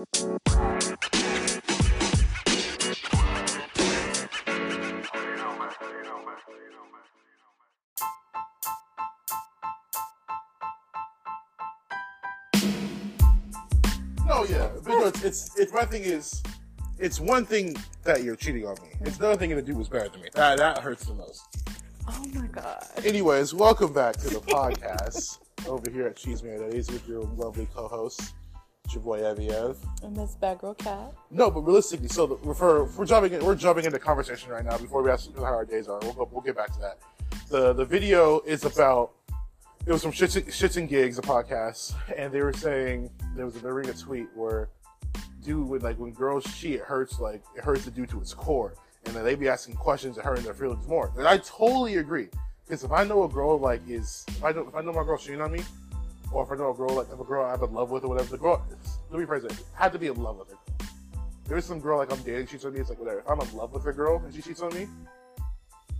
No, yeah, because it's it's my thing is, it's one thing that you're cheating on me. It's another thing to dude was better than me. That that hurts the most. Oh my god. Anyways, welcome back to the podcast over here at Cheese Man Mayonnaise with your lovely co-host, it's your boy Eviev. And Miss Bad Girl Cat. No, but realistically, so the, we're for, we're jumping in, we're jumping into conversation right now before we ask how our days are. We'll go, we'll get back to that. The the video is about it was from Shits, and- Shits and Gigs, a podcast, and they were saying there was a, reading a tweet where dude would like when girls cheat, it hurts like it hurts the dude to its core, and then they be asking questions that hurt their feelings more. And I totally agree because if I know a girl like is if I know if I know my girl cheating on me, or if I know a girl like if a girl I'm in love with or whatever, the girl let me phrase it, I had to be in love with her. There is some girl like I'm dating cheats on me. It's like whatever. If I'm in love with a girl and she cheats on me,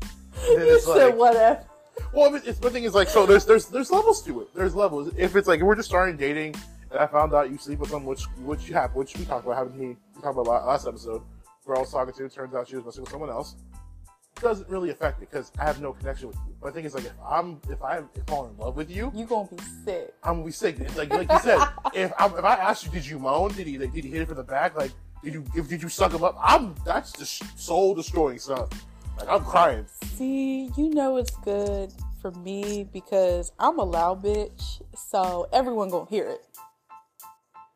then You it's said like whatever. well, it's, the thing is like, so there's there's there's levels to it. There's levels. If it's like we're just starting dating, and I found out you sleep with them, which which you have, which we talked about having me we talked about la- last episode. Girl I was talking to, turns out she was messing with someone else. Doesn't really affect me because I have no connection with you. But the thing is like, if I'm if I fall in love with you, You gonna be sick. I'm gonna be sick. It's like like you said, if I, if I asked you, did you moan? Did he like, did he hit it from the back? Like did you if, did you suck him up? I'm that's just soul destroying stuff. Like I'm crying. See, you know it's good for me because I'm a loud bitch, so everyone gonna hear it.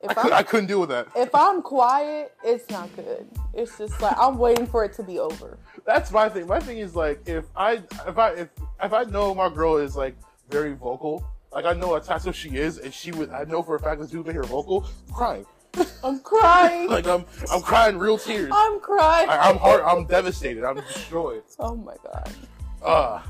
I, If could, I couldn't deal with that. if I'm quiet, it's not good. It's just like I'm waiting for it to be over. that's my thing. My thing is like if I if I if if I know my girl is like very vocal, like I know that's what she is, and she would I know for a fact that she would make her vocal, I'm crying. I'm crying. Like I'm I'm crying real tears. I'm crying. I, I'm heart I'm devastated. I'm destroyed. oh my god. Uh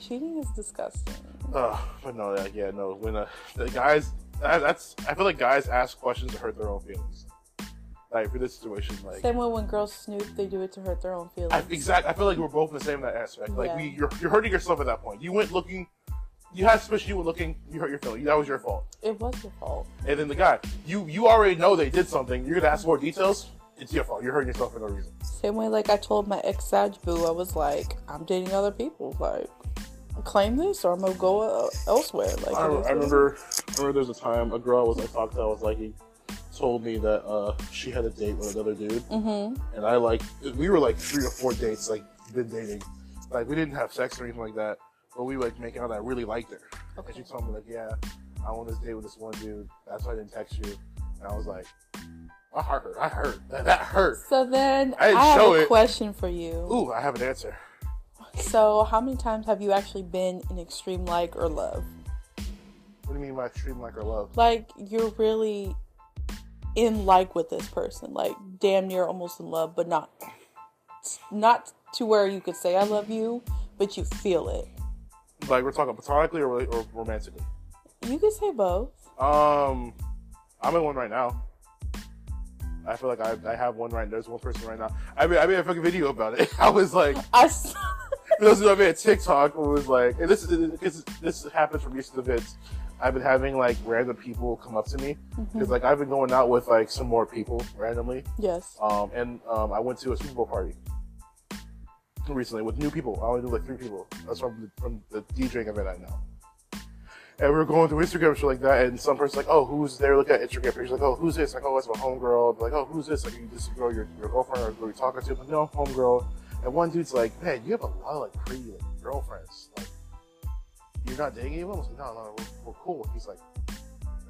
Cheating is disgusting. uh but no yeah, yeah no when uh, the guys that's I feel like guys ask questions to hurt their own feelings. Like for this situation, like Same way when girls snoop, they do it to hurt their own feelings. I, exactly. I feel like we're both in the same in that aspect. Like Yeah. we, you're, you're hurting yourself at that point. You went looking, you had suspicion. You were looking. You hurt your feelings. That was your fault. It was your fault. And then the guy, you you already know they did something. You're gonna ask more details. It's your fault. You're hurting yourself for no reason. Same way, like I told my ex boo, I was like, I'm dating other people. Like, claim this or I'm gonna go uh, elsewhere. Like, I, I remember. I remember there's a time a girl I was like talking to. I was like, he told me that uh she had a date with another dude. Mhm. and I like we were like three or four dates like been dating. Like we didn't have sex or anything like that, but we like making out. I really liked her. And she told me like, yeah, I want this date with this one dude. That's why I didn't text you. And I was like, I hurt. I hurt. That, that hurt. So then I I, have a it. question for you. Ooh, I have an answer. So, how many times have you actually been in extreme like or love? What do you mean by extreme like or love? Like, you're really in like with this person, like damn near almost in love, but not not to where you could say I love you, but you feel it. Like we're talking platonically or, or romantically? You could say both. Um, I'm in one right now. I feel like I, I have one right. Now. There's one person right now. I made I made a fucking video about it. I was like, I s- for those who I made a TikTok. It was like, and this is this, this happens from recent events. I've been having like random people come up to me because like I've been going out with like some more people randomly. yes. Um, and um, I went to a Super Bowl party recently with new people. I only knew like three people. That's from the, from the DJing event I know. And we were going through Instagram and shit like that, and some person's like, "Oh, who's there?" Look at Instagram pictures, like, "Oh, who's this?" Like, "Oh, it's my homegirl." Like, "Oh, who's this?" Like, "You this girl, your your girlfriend, or who you talking to?" Like, "No, homegirl." And one dude's like, "Man, you have a lot of like pretty like, girlfriends. Like, you're not dating anyone?" I was like, "No, no, we're, we're cool." He's like,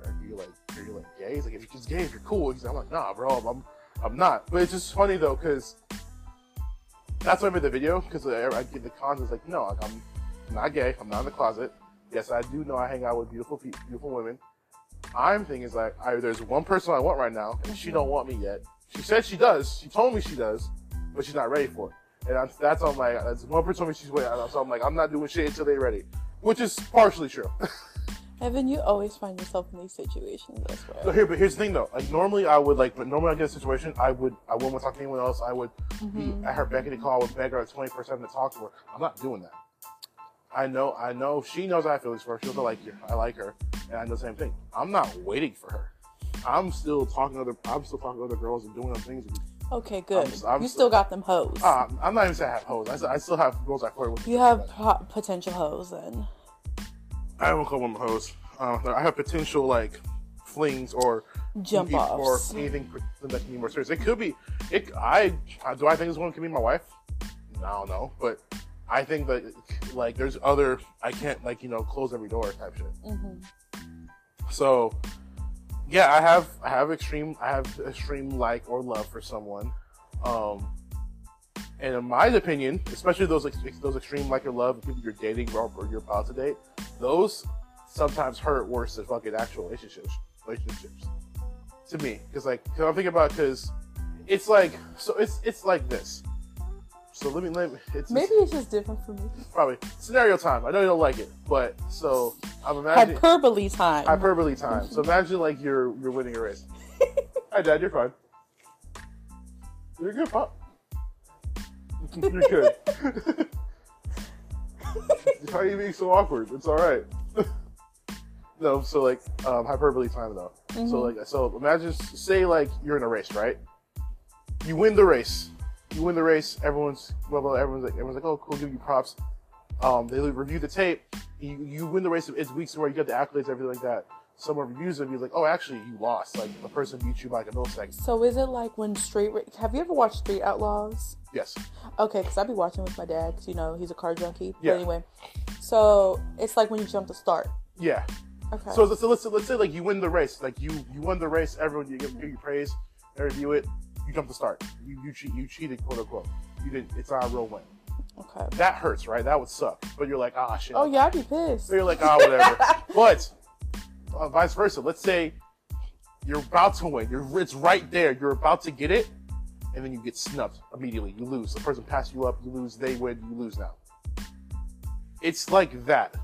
"Are you like, are you like gay?" He's like, "If you're just gay, if you're cool." He's like, "I'm like, nah, bro, I'm I'm not." But it's just funny though, because that's why I made the video because I, I get the cons. It's like, no, I'm not gay. I'm not in the closet. Yes, I do know I hang out with beautiful, beautiful women. I'm thinking is like, I, there's one person I want right now, and she don't want me yet. She said she does. She told me she does, but she's not ready for it. And I'm, that's on my. That's one person told me she's waiting. So I'm like, I'm not doing shit until they're ready, which is partially true. Evan, you always find yourself in these situations. I So here, but here's the thing though. Like normally I would like, but normally I get a situation, I would, I wouldn't want to talk to anyone else. I would be mm-hmm. at her beck and call, would beg her at 20 percent to talk to her. I'm not doing that. I know, I know. She knows I have feelings for her. She knows I like her. I like her, and I know the same thing. I'm not waiting for her. I'm still talking to other. I'm still talking to other girls and doing other things. Okay, good. I'm- I'm you still got them hoes. Uh, I'm not even saying I have hoes. I, I still have girls I flirt with. you have po- potential hoes then. I don't call them hoes. Uh, I have potential like flings or Jump or anything that can be more serious. It could be. It. I. Do I think this one can be my wife? I don't know, but I think that like there's other. I can't like you know close every door type shit. hmm So, yeah, I have I have extreme I have extreme like or love for someone, um, and in my opinion, especially those those extreme like or love people you're dating or, or you're about to date, those sometimes hurt worse than fucking actual relationships. Relationships, to me, because like cause I'm thinking about because it's like so it's it's like this. So let me let me. It's Maybe it's just different for me. probably scenario time. I know you don't like it, but so I'm imagining Hyperbole time. hyperbole time. So imagine like you're you're winning a race. Hi, Dad. You're fine. You're good, Pop. you're good. Why are you being so awkward? It's all right. no, so like um, hyperbole time though. So Mhm. like so imagine say like you're in a race, right? You win the race. You win the race. Everyone's blah blah. Everyone's like everyone's like, oh cool, give you props. Um, they review the tape. You, you win the race. It's weeks where you get the accolades, everything like that. Someone reviews it, be like, oh, actually, you lost. Like the person beat you by like a millisecond. So is it like when Street? Ra- Have you ever watched Street Outlaws? Yes. Okay, because I'd be watching with my dad. 'cause, you know he's a car junkie. Yeah. But anyway, so it's like when you jump the start. Yeah. Okay. So, so let's let's say like you win the race. Like you you won the race. Everyone you give, give you praise. They review it. You jump the start. You you cheat. You cheated, quote unquote. You didn't. It's not a real win. okay. That hurts, right? That would suck. But you're like, ah, shit. Oh yeah, I'd be pissed. So you're like, ah, whatever. but uh, vice versa. Let's say you're about to win. You're it's right there. You're about to get it, and then you get snubbed immediately. You lose. The person passed you up. You lose. They win. You lose now. It's like that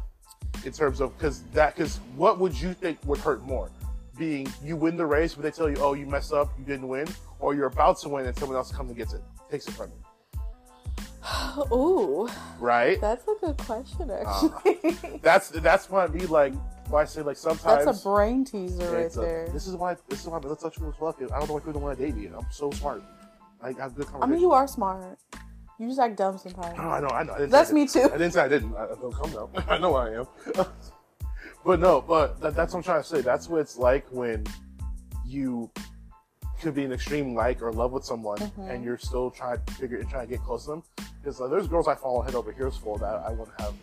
in terms of because that because what would you think would hurt more? Being you win the race, but they tell you, oh, you messed up, you didn't win, or you're about to win and someone else comes and gets it, takes it from you, Ooh, right? that's a good question Uh, actually. That's that's why I be like, why I say like sometimes that's a brain teaser right a- there. This is why. This is why let's touch you lucky. I don't know why people don't want to date me. I'm so smart. I have good I mean, you are smart. You just act dumb sometimes. No, I know. I know. I That's I me too. I didn't say I didn't. I, I don't come now. I know I am. but no. But that, that's what I'm trying to say. That's what it's like when you could be an extreme like or love with someone, Mhm. and you're still trying to figure and trying to get close to them. Because uh, there's girls I follow head over heels for that I want to have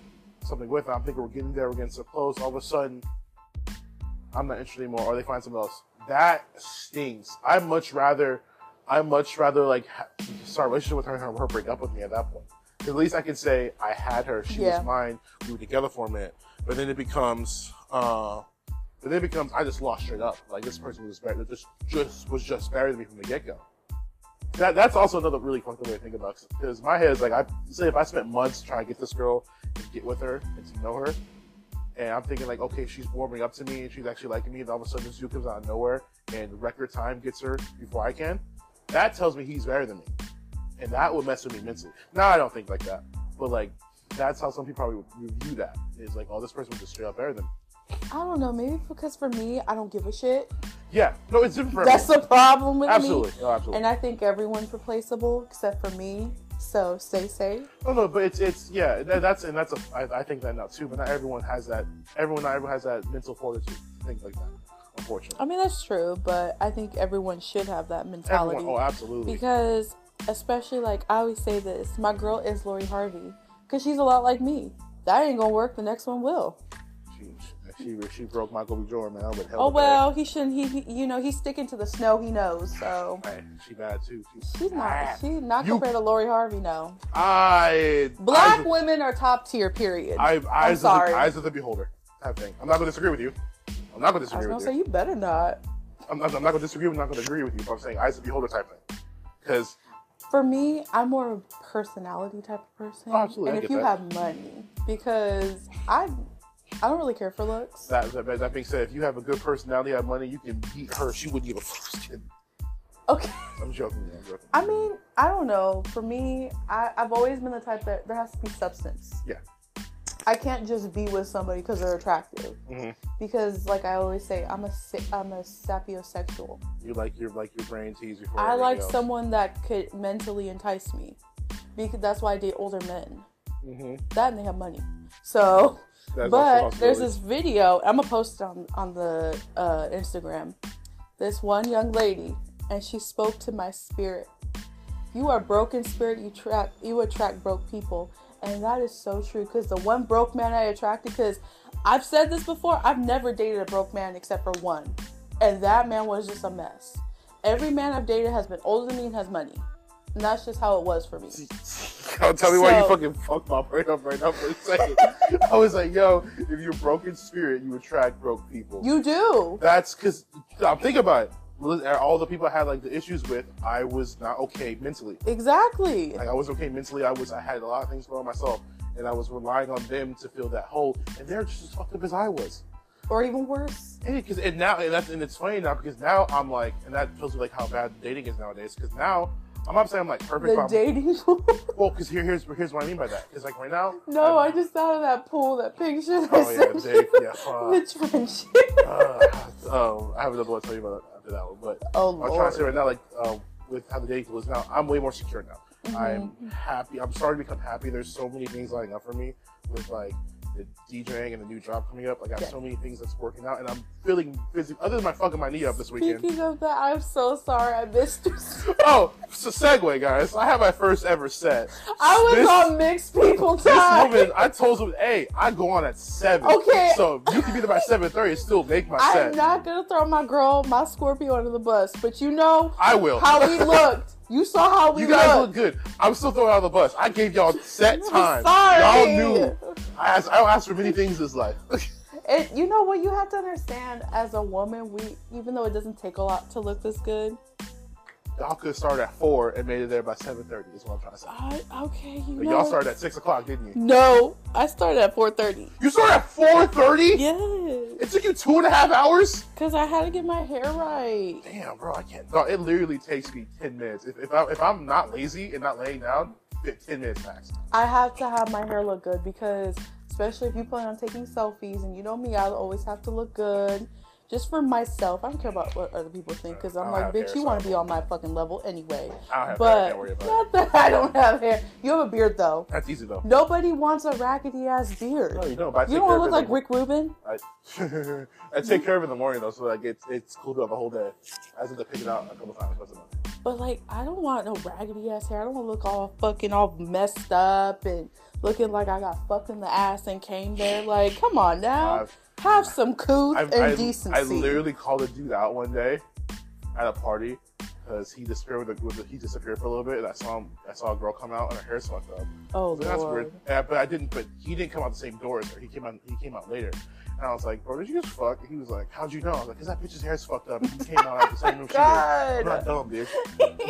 something with. And I'm thinking we're getting there. We're getting so close. All of a sudden, I'm not interested anymore, or they find someone else. That stings. I much rather, I much rather like ha- start a relationship with her and have her break up with me at that point. At least I can say I had her. She Yeah. was mine. We were together for a minute. But then it becomes, uh, but then it becomes I just lost straight up. Like this person was better. Just just was just better than me from the get go. That that's also another really up way to think about because my head is like I say if I spent months trying to get this girl and get with her and to know her, and I'm thinking like okay she's warming up to me and she's actually liking me, and all of a sudden this dude comes out of nowhere and record time gets her before I can. That tells me he's better than me, and that would mess with me mentally. Now I don't think like that, but like that's how some people probably would view that. Is like oh this person was just straight up better than me. I don't know. Maybe because for me, I don't give a shit. Yeah, no, it's different That's the problem with absolutely, me. no, absolutely. And I think everyone's replaceable except for me. So stay safe. No, no, but it's it's yeah. That, that's and that's a. I, I think that now too. But not everyone has that. Everyone not everyone has that mental fortitude. Things like that. Unfortunately, I mean, that's true, but I think everyone should have that mentality. everyone. Oh, absolutely. Because, especially like I always say this, my girl is Lori Harvey because she's a lot like me. That ain't gonna work. The next one will. She she she broke Michael B. Jordan, man. I would hell. Oh well, he shouldn't. He, he you know he's sticking to the snow. He knows. So Hey, she bad too. She, she's not. She's not You- compared to Lori Harvey. No. I Black eyes, women are top tier. Period. I, eyes, of sorry. the, eyes of the beholder type thing. I'm not gonna disagree with you. I'm not gonna I was disagree gonna with say you. you better not. I'm, not- I'm not gonna disagree. I'm not gonna agree with you. But I'm saying eyes of the beholder type thing. Because For me, I'm more of a personality type of person. Oh, absolutely, I And if you that. have money, because I, I don't really care for looks. that, that that being said, if you have a good personality, have money, you can beat her. She wouldn't give a fuck. Okay. I'm joking. I'm joking. I mean, I don't know. For me, I, I've always been the type that there has to be substance. Yeah. I can't just be with somebody because they're attractive. hmm Because, like I always say, I'm a I'm a sapiosexual. You like your like your brain tease. I like else. someone that could mentally entice me, because that's why I date older men. Mhm. That and they have money. So, That's but there's this video. I'm gonna post it on on the uh, Instagram. This one young lady, and she spoke to my spirit. You are broken spirit. You track. You attract broke people, and that is so true. Because the one broke man I attracted, because I've said this before. I've never dated a broke man except for one, and that man was just a mess. Every man I've dated has been older than me and has money, and that's just how it was for me. Don't tell me why you fucking fucked my brain up right now for a second. I was like, yo, if you're broken spirit, you attract broke people. You do. That's because I'm thinking about it. All the people I had like the issues with, I was not okay mentally. Exactly. Like I was okay mentally. I was I had a lot of things going on myself, and I was relying on them to fill that hole. And they're just as fucked up as I was. Or even worse. And, cause, and now and that's and it's funny now because now I'm like, and that tells you like how bad dating is nowadays. Because now I'm not saying I'm like perfect. The dating pool. Well, because here, here's here's what I mean by that. Because like right now, No, I'm- I just thought of that pool, that picture. Oh yeah, Dave. you. Yeah, fuck. The friendship. uh, um, I have another one to tell you about after that one, but Oh I'm trying to say right now, like um, with how the dating pool is now, I'm way more secure now. Mm-hmm. I'm happy. I'm starting to become happy. There's so many things lining up for me with like the DJing and the new job coming up. I got Yeah. so many things that's working out, and I'm feeling busy. Other than my fucking my knee up this weekend. Speaking of that, I'm so sorry I missed you. oh, so segue, guys. I had my first ever set. I was This- on mixed people time. This woman, I told him, hey, I go on at seven. Okay. So you can be there by seven thirty and still make my set. I'm not gonna throw my girl, my Scorpio, under the bus, but you know I will. how we looked. You saw how we You guys look looked. good. I'm still throwing out the bus. I gave y'all set I'm time. sorry. Y'all knew. I asked, I don't ask for many things in this life. And you know what you have to understand as a woman, we even though it doesn't take a lot to look this good. Y'all could start at four and made it there by seven thirty. Is what I'm trying to say. I, okay, you But know. y'all started at six o'clock, didn't you? No, I started at 4:30. You started at four thirty. Yes, It took you two and a half hours. because I had to get my hair right. Damn, bro, I can't. No, it literally takes me ten minutes. If, if, I, if I'm not lazy and not laying down, ten minutes max. I have to have my hair look good because, especially if you plan on taking selfies, and you know me, I always have to look good. Just for myself, I don't care about what other people think because I'm like, bitch, you want to be on my fucking level anyway. I don't hair, But can't worry about not that I don't have hair. You have a beard though. That's easy though. Nobody wants a raggedy ass beard. No, you don't. But You don't look like Rick Rubin. I, I take care of it in the morning though, so like it's it's cool to have a whole day. I just have to pick it out a couple times once a month. But like, I don't want no raggedy ass hair. I don't want to look all fucking all messed up and looking like I got fucked in the ass and came there. Like, come on now, I've- have some couth I, and I, decency. I literally called a dude out one day at a party because he disappeared with, a, he disappeared for a little bit, and I saw him. I saw a girl come out and her hair's fucked up. oh So that's weird. Yeah, but I didn't. But he didn't come out the same door as her. He came out. He came out later. And I was like, bro, did you just fuck? He was like, how'd you know? I was like, cause that bitch's hair's fucked up. And he came out at the same room she did. I'm not dumb, dude.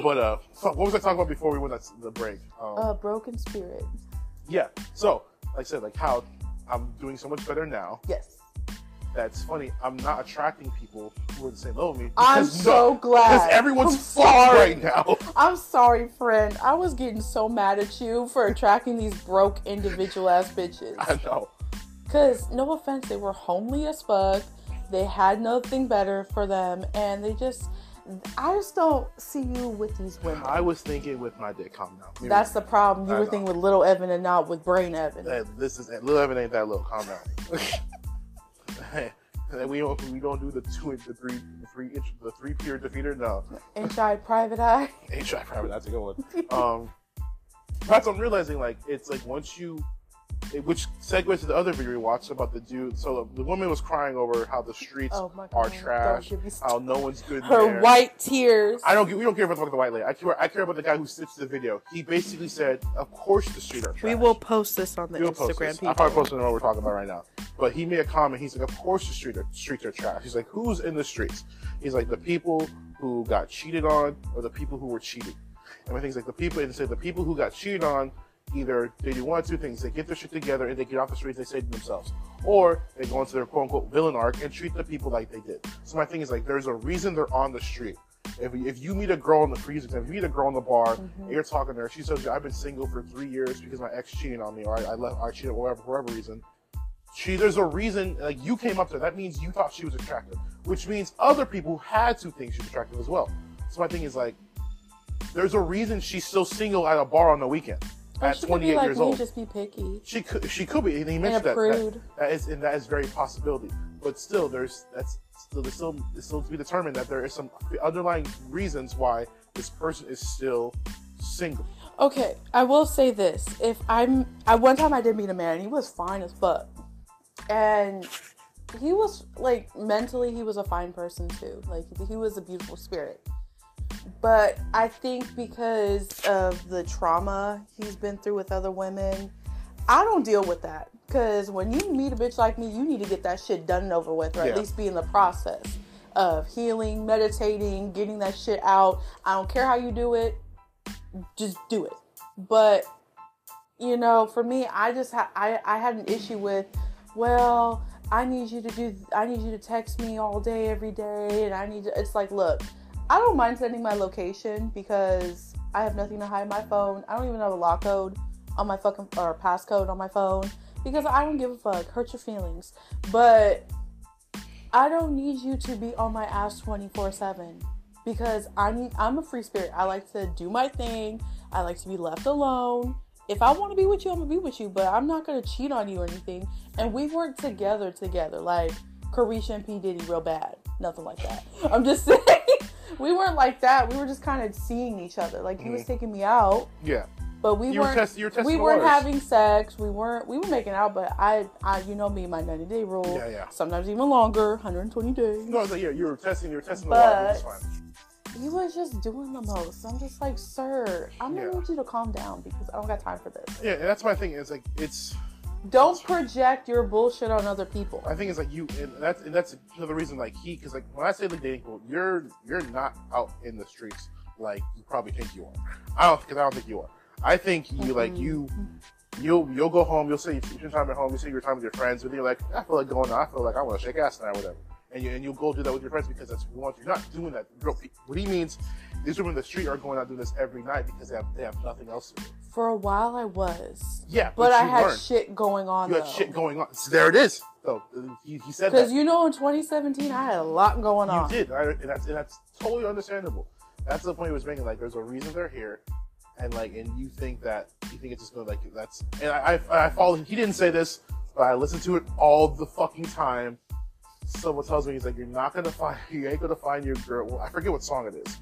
But uh, fuck, what was I talking about before we went at the break? Um, A broken spirit. yeah. So, like I said, like how I'm doing so much better now. Yes. That's funny. I'm not attracting people who are the same level as me. I'm because so glad. Because everyone's I'm sorry. right now. I'm sorry, friend. I was getting so mad at you for attracting these broke individual ass bitches. I know. Cause no offense, they were homely as fuck. They had nothing better for them, and they just. I just don't see you with these women. I was thinking with my dick. Calm down. Maybe- That's the problem. You I were know. thinking with little Evan and not with Brain Evan. Hey, this is little Evan ain't that little. Calm down. We don't we don't do the two inch, the three, the three inch, the three peer defeater. No, Inside Private Eye. try private. That's a good one. Um, that's what I'm realizing. Like it's like once you, which segues to the other video we watched about the dude. So the woman was crying over how the streets Oh my are trash, Don't get how no one's good Her there. white tears. I don't. We don't care about the white lady. I care. I care about the guy who stitched the video. He basically said, "Of course the streets are trash." We will post this on the We'll post Instagram this. people. I'll probably post it on what we're talking about right now. But he made a comment. He's like, "Of course the street are, streets are trash." He's like, "Who's in the streets?" He's like, "The people who got cheated on, or the people who were cheating." And my thing's like, the people. And say the people who got cheated on, either they do one of two things: they get their shit together and they get off the streets. They say to themselves, or they go into their quote unquote villain arc and treat the people like they did. So my thing is like, there's a reason they're on the street. If, if you meet a girl in the freeze example, if you meet a girl in the bar Mm-hmm. and you're talking to her, she says, "I've been single for three years because my ex cheated on me, or I, I left, I cheated, whatever, for whatever reason." She, there's a reason. Like you came up to her. That means you thought she was attractive, which means other people had to think she was attractive as well. So my thing is like, there's a reason she's still single at a bar on the weekend Or at 28 like years me, old. just be picky. She could, she could be, and he mentioned a that, that. That is, and that is very possibility. But still, there's that's still there's still it's still to be determined that there is some underlying reasons why this person is still single. Okay, I will say this: if I'm, I one time I did meet a man, and he was fine as fuck, and he was like mentally, he was a fine person too. Like he was a beautiful spirit. But I think because of the trauma he's been through with other women, I don't deal with that. Because when you meet a bitch like me, you need to get that shit done and over with, or Yeah. at least be in the process of healing, meditating, getting that shit out. I don't care how you do it, just do it. But you know, for me, I just ha- I I had an issue with, well, I need you to do, I need you to text me all day every day, and I need to. It's like, look, I don't mind sending my location because I have nothing to hide my phone. I don't even have a lock code on my fucking or passcode on my phone because I don't give a fuck. Hurt your feelings, but I don't need you to be on my ass twenty four seven because I need. I'm a free spirit. I like to do my thing. I like to be left alone. If I want to be with you, I'm gonna be with you, but I'm not gonna cheat on you or anything. And we work together, together, like Carisha and P Diddy, real bad. Nothing like that. I'm just saying, we weren't like that. We were just kind of seeing each other. Like he was mm-hmm. taking me out, Yeah, but we You were weren't. test- you were testing we weren't waters. having sex. We weren't. We were making out, but I, I, you know me, my 90 day rule. Yeah, yeah. Sometimes even longer, 120 days. no, I was like, yeah, you were testing, you were testing the water, But- He was just doing the most. I'm just like, sir, I'm gonna Yeah. need you to calm down because I don't got time for this. Yeah, and that's my thing. Is like it's. Don't project your bullshit on other people. I think it's like you, and that's and that's another reason. Like he, because like when I say the dating pool, you're you're not out in the streets like you probably think you are. I don't because I don't think you are. I think you like mm-hmm. you. You'll you'll go home. You'll spend time at home. You say your time with your friends, and you're like, I feel like going. out. I feel like I want to shake ass tonight, or whatever. And you and you'll go do that with your friends because that's what you want. You're not doing that. What he means, these women in the street are going out doing this every night because they have they have nothing else to do. For a while, I was, Yeah, but I you had learned. shit going on. You had though. shit going on. So there it is. So he, he said that. Because you know, in 2017, I had a lot going You on. You did, I, and that's and that's totally understandable. That's the point he was making. Like, there's a reason they're here, and like, and you think that you think it's just gonna like that's. And I I, I follow. He didn't say this, but I listened to it all the fucking time. Someone tells me he's like, you're not gonna find, you ain't gonna find your girl. Well, I forget what song it is,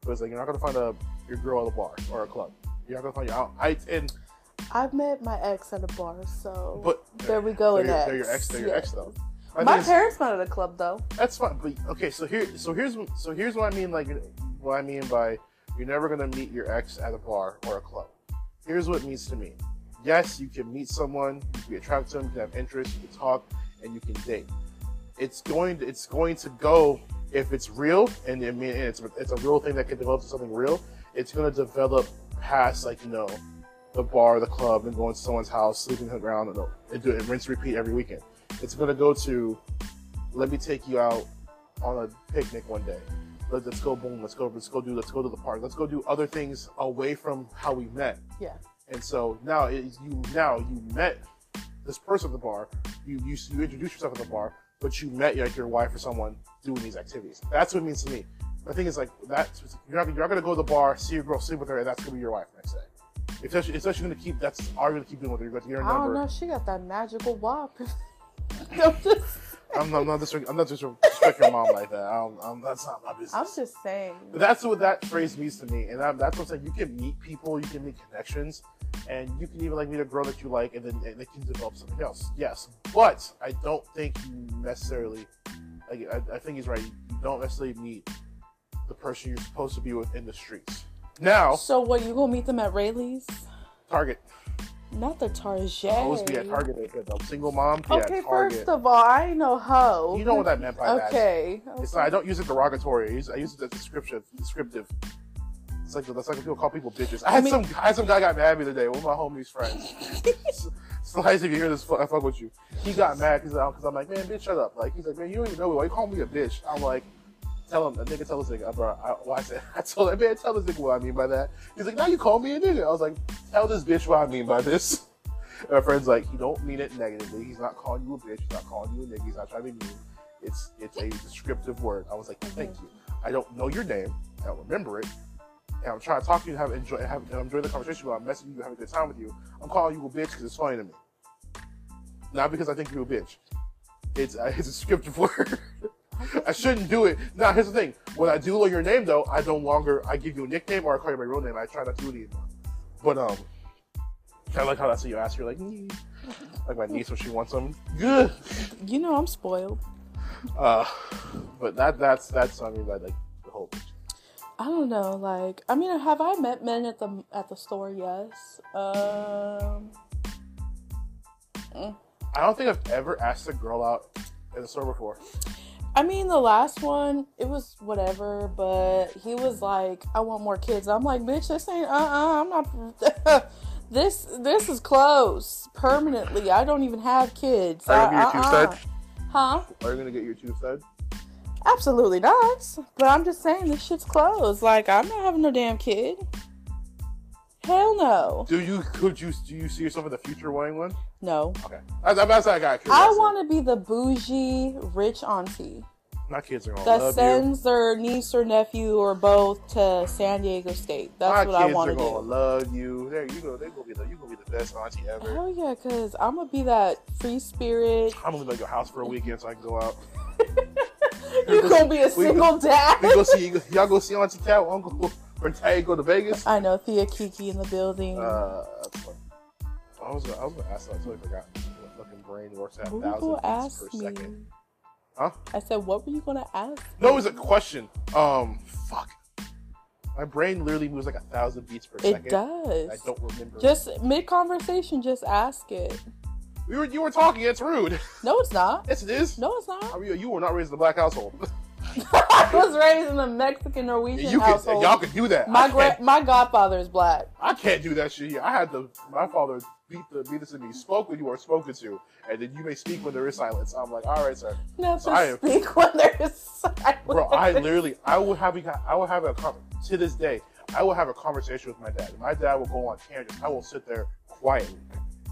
but it's like you're not gonna find a your girl at a bar or a club. You're gonna find out. I and I've met my ex at a bar, so but there we go. They're, your- ex. they're your ex. They're your ex though. My My parents met at a club though. That's fine, but okay. So here, so here's so here's what I mean. Like what I mean by you're never gonna meet your ex at a bar or a club. Here's what it means to me. Yes, you can meet someone, you can be attracted to them, you can have interest, you can talk, and you can date. It's going, to, it's going to go if it's real, and I mean it's it's a real thing that can develop to something real. It's gonna develop past like you know the bar, the club, and going to someone's house, sleeping on the ground, and, uh, and do it and rinse repeat every weekend. It's gonna go to let me take you out on a picnic one day. Let, us go boom. Let's go. Let's go do. Let's go to the park. Let's go do other things away from how we met. Yeah. And so now it, you now you met this person at the bar. You you you introduced yourself at the bar, but you met like your wife or someone doing these activities. That's what it means to me. The thing is like that's you're not you're not gonna go to the bar, see your girl, sleep with her, and that's gonna be your wife next day. Especially, especially gonna keep that's all you're gonna keep doing with her. You're gonna get her I don't know. She got that magical wop. I'm just, I'm not, I'm not disrespecting, I'm not disrespecting your mom like that. I don't, I'm, that's not my business. I'm just saying. But that's what that phrase means to me, and I'm, that's what I'm saying. You can meet people, you can make connections, and you can even like meet a girl that you like, and then and it can develop something else. Yes, but I don't think you necessarily. Like, I, I think he's right. You don't necessarily meet the person you're supposed to be with in the streets. Now, So what? You gonna meet them at Raley's? Target. Not the Target. Always be at Target. If a single mom, Okay, Target. first of all, I ain't no hoe. you know what I meant by that. Okay. It's not, I don't use it derogatory. I use, I use it as descriptive. Descriptive. It's like that's like people call people bitches. I had mean- some I had some guy got mad at me the day. One of my homies' friends. Slice, if you hear this, fuck, I fuck with you. He got mad because I'm like, man, bitch, shut up. Like he's like, man, you don't even know me. Why you call me a bitch? I'm like, tell him, a nigga tell this nigga, bro, I, well, I said, I told him, man, tell this nigga what I mean by that. He's like, now you call me a nigga. I was like, tell this bitch what I mean by this. And my friend's like, he don't mean it negatively. He's not calling you a bitch. He's not calling you a nigga. He's not trying to be mean. It's it's a descriptive word. I was like, thank you. I don't know your name. I don't remember it. And I'm trying to talk to you and have enjoy have and enjoy the conversation. But I'm messaging you, having a good time with you. I'm calling you a bitch because it's funny to me, not because I think you're a bitch. It's uh, it's a descriptive word. I shouldn't do it. Now here's the thing: when I do learn your name, though, I no longer I give you a nickname or I call you my real name. I try not to do it anymore. But um, I like how that's what you ask. You're like, like my niece when she wants something. Good. You know I'm spoiled. Uh, but that that's that's I mean by like the whole. I don't know. Like, I mean, have I met men at the at the store? Yes. Um. mm. I don't think I've ever asked a girl out in the store before. I mean, the last one, it was whatever, but he was like, "I want more kids." I'm like, "Bitch, this ain't. Uh, uh I'm not. this this is close permanently. I don't even have kids. Are you gonna get your Uh, tube uh-uh. fed? Huh? Are you gonna get your tube fed? Absolutely not. But I'm just saying, this shit's closed. Like, I'm not having no damn kid. Hell no. Do you could you do you see yourself in the future wanting one? No. Okay, that's, that's I got. I want to be the bougie rich auntie My kids are gonna that love sends their niece or nephew or both to San Diego State. That's My what I want to do. My kids are gonna love you. There you go. They gonna be the You're gonna be the best auntie ever. Hell yeah, because I'm to be that free spirit. I'm gonna leave at your house for a weekend so I can go out. You're going to be a We go- single dad. We go see y'all go see Auntie Cat, Uncle Renee go to Vegas. I know, Thea Kiki in the building. Uh. I was I was gonna ask. I totally forgot. My fucking brain works at a what thousand beats ask per me? second. Huh? I said, what were you going to ask? No, it was a question. Um, fuck. My brain literally moves like a thousand beats per It second. does. I don't remember. Just mid conversation, just ask it. we were you were talking. It's rude. No, it's not. yes, it is. No, it's not. I mean, you were not raised in a black household. I was raised in a Mexican Norwegian you can household. y'all can do that. my gra- my godfather is black. I can't do that shit here. I had to. My father beat the beat this in me. Spoke when you are spoken to, and then you may speak when there is silence. I'm like, all right, sir. Not So I am- speak when there is silence. bro. I literally, I would have, a- I would have a to this day, I will have a conversation with my dad. My dad will go on tangents. I will sit there quietly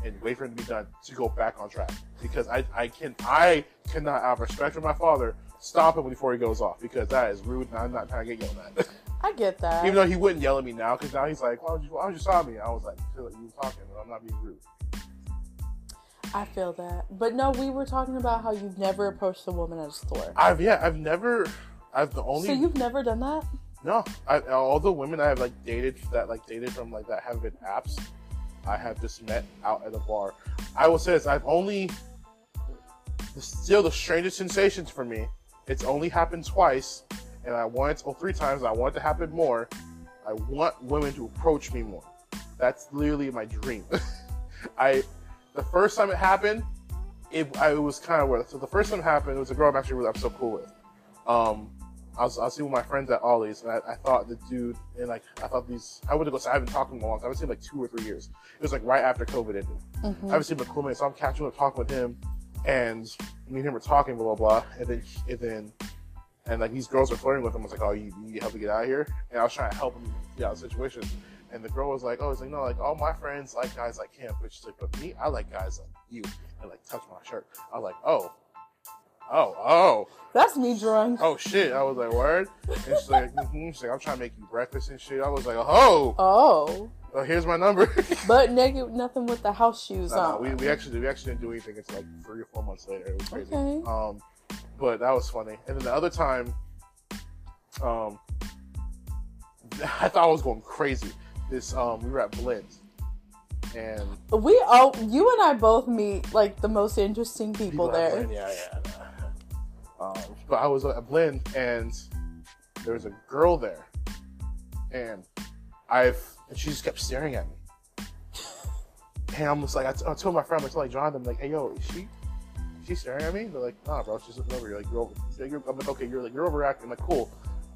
and wait for him to be done to go back on track because I, I can, I cannot, out of respect for my father, stop him before he goes off because that is rude and I'm not trying to get yelled at. I get that. Even though he wouldn't yell at me now because now he's like, why would you, why would you stop me? I was like, you were talking, and I'm not being rude. I feel that. But no, we were talking about how you've never approached a woman at a store. I've yeah, I've never, I've the only so you've never done that? No, I, all the women I have like dated that like dated from like that have been apps. I have just met out at a bar. I will say this: I've only still the strangest sensations for me. It's only happened twice, and I want it, or three times. I want it to happen more. I want women to approach me more. That's literally my dream. I, the first time it happened, it, I, it was kind of weird. So the first time it happened, it was a girl I'm actually really, I'm so cool with. Um, I was, I was seeing with my friends at Ollie's, and I, I thought the dude, and like, I thought these, I would have go, so I haven't talked to him in a long time. I haven't seen him like two or three years. It was like right after COVID ended. Mm-hmm. I haven't seen him in a cool minute, so I'm catching up talking with him, and me and him were talking, blah, blah, blah, and then, and then, and like these girls are flirting with him. I was like, oh, you, you need help to get out of here? And I was trying to help him get out of the situation. And the girl was like, oh, it's like, no, like all my friends like guys like him, but she's like, but me, I like guys like you, and like touch my shirt. I was like, oh, oh, oh. That's me drunk. oh shit. I was like, word? And she's like, mm-hmm. she's like, I'm trying to make you breakfast and shit. I was like, oh, Oh. well, here's my number. But naked, nothing with the house shoes Nah, on. we, we actually we actually didn't do anything It's like three or four months later. It was crazy. Okay. Um, but that was funny. And then the other time, um, I thought I was going crazy. This um, we were at Blend, and we all, you and I both meet like the most interesting people, at there. Blend, yeah, yeah. Um, but I was at Blend, and there was a girl there, and I've and she just kept staring at me. And I'm just like, I, t- I told my friend, I told like Jonathan, like, hey yo, is she, she staring at me? They're like, nah, bro, she's looking over. You're like, you're, over, you're I'm like, okay, you're like, you're overacting. I'm like, cool.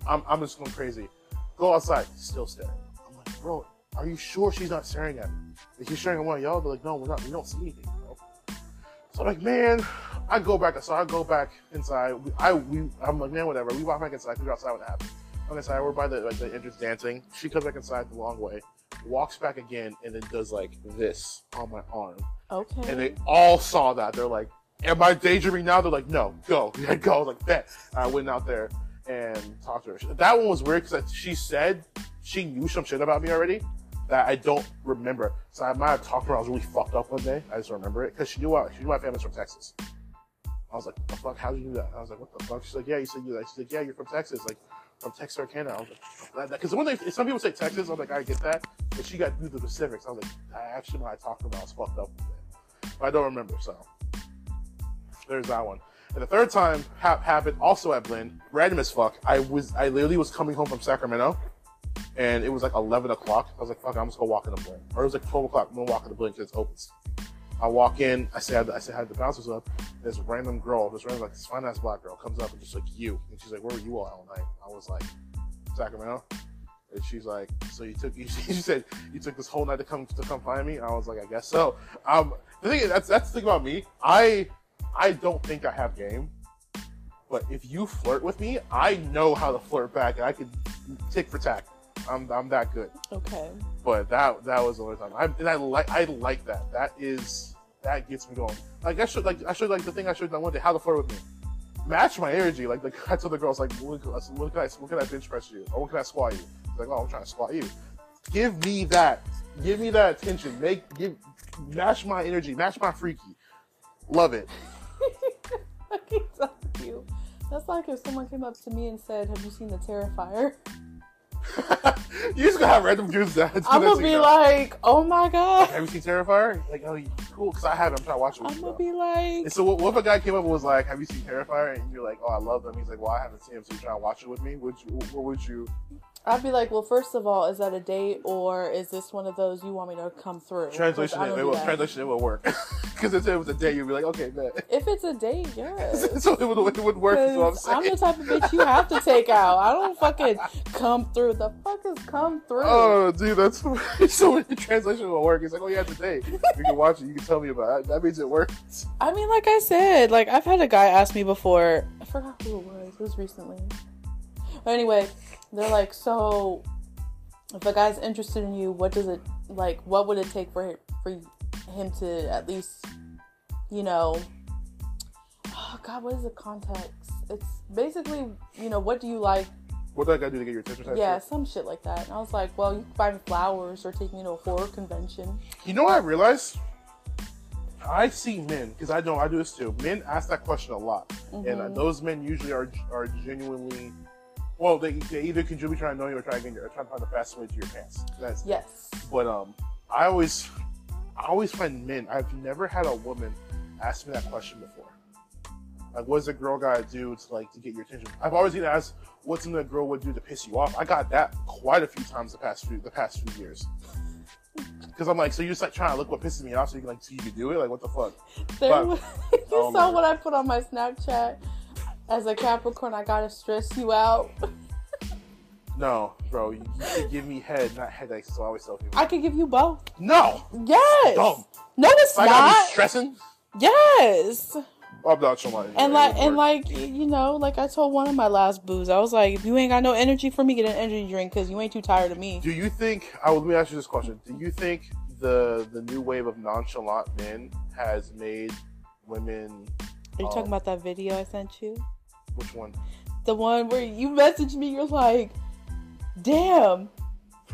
I'm, I'm just going crazy. Go outside, still staring. I'm like, bro, are you sure she's not staring at me? Is she staring at one of y'all? They're like, no, we're not. We don't see anything, bro. So I'm like, man, I go back. So I go back inside. We, I we I'm like man, whatever. We walk back inside. Figure outside what happened. I'm inside. We're by the like the entrance dancing. She comes back inside the long way, walks back again, and then does like this on my arm. Okay. And they all saw that. They're like, "Am I daydreaming now?" They're like, "No, go, yeah, go." I was like that. I went out there and talked to her. That one was weird because she said she knew some shit about me already that I don't remember. So I might have talked to her. I was really fucked up one day. I just remember it because she knew she knew my family's from Texas. I was like, "The fuck? How did you do that?" I was like, "What the fuck?" She's like, "Yeah, you said you." She's like, "Yeah, you're from Texas." Like from Texarkana. I was like, because when they, some people say Texas, I'm like, I get that, but she got through the specifics. I was like, I actually when I talked to her, I was fucked up. But I don't remember, so there's that one. And the third time ha- happened also at Blinn, random as fuck. I was, I literally was coming home from Sacramento, and it was like 11 o'clock. I was like, fuck, I'm just gonna walk in the Blinn. Or it was like 12 o'clock. I'm gonna walk in the Blinn because it's open. I walk in, I say, I say, hi to the bouncers up. This random girl, this random, like, this fine ass black girl comes up and just like, you. And she's like, where were you all all night? I was like, Sacramento. And she's like, so you took, she said, you took this whole night to come, to come find me? I was like, I guess so. Um, the thing is, that's, that's the thing about me. I, I don't think I have game. But if you flirt with me, I know how to flirt back and I can tick for tack. I'm, I'm that good. Okay. But that that was the only time. I, and I like I like that. That is that gets me going. Like I should like I should like the thing I should have done one day. How to flirt with me. Match my energy. Like like I told the girls like what, what can I what can I bench press you or what can I squat you? Like oh I'm trying to squat you. Give me that. Give me that attention. Make give match my energy. Match my freaky. Love it. Tell you. That's like if someone came up to me and said, "Have you seen the Terrifier?" you just gonna have random dudes that. I'm gonna be like, "Oh my god." Have you seen Terrifier? Like, oh, cool, because I haven't. I'm trying to watch it. I'm gonna be like. And so, what, what if a guy came up and was like, "Have you seen Terrifier?" And you're like, "Oh, I love them." He's like, "Well, I haven't seen him, so you're trying to watch it with me." Would you, what would you? I'd be like, well, first of all, is that a date or is this one of those you want me to come through? Translation, it, it will, translation, it will work. Because if it was a day, you'd be like, "Okay, bet." If it's a date, yes. so it would, it would work. Is what I'm I'm the type of bitch you have to take out. I don't fucking come through. The fuck is come through? Oh, dude, that's so. The translation will work. It's like, "Oh, yeah, it's a day. You can watch it. You can tell me about it." That means it works. I mean, like I said, like I've had a guy ask me before. I forgot who it was. It was recently. But anyway, they're like, so if a guy's interested in you, what does it like? What would it take for him, for him to at least, you know? Oh God, what is the context? It's basically, you know, what do you like? What do I gotta do to get your attention? Yeah, shit? some shit like that. And I was like, well, you can buy me flowers or take me to a horror convention. You know what I realized? I see men because I know I do this too. Men ask that question a lot, and uh, Mhm. those men usually are are genuinely. Well, they, they either can you be trying to know you or trying to trying to find the fastest way to your pants. That's Yes. But um, I always, I always find men. I've never had a woman ask me that question before. Like, what does a girl gotta do to like to get your attention? I've always been asked, what's something a girl would do to piss you off? I got that quite a few times the past few the past few years. Because I'm like, so you're just like trying to look what pisses me off, so you can like, so you can do it. Like, what the fuck? There But- was, you Oh saw what I put on my Snapchat. As a Capricorn, I gotta stress you out. No, bro, you, you should give me head, not headaches. So I always tell people. I could give you both. no, Yes. dumb. No, it's I gotta be stressing. Yes. I'm not somebody. And like, and like, you know, like I told one of my last boos, I was like, if you ain't got no energy for me, get an energy drink because you ain't too tired of me. Do you think? I will, let me ask you this question. Do you think the the new wave of nonchalant men has made women? Are you um, talking about that video I sent you? Which one? The one where you messaged me, you're like, damn,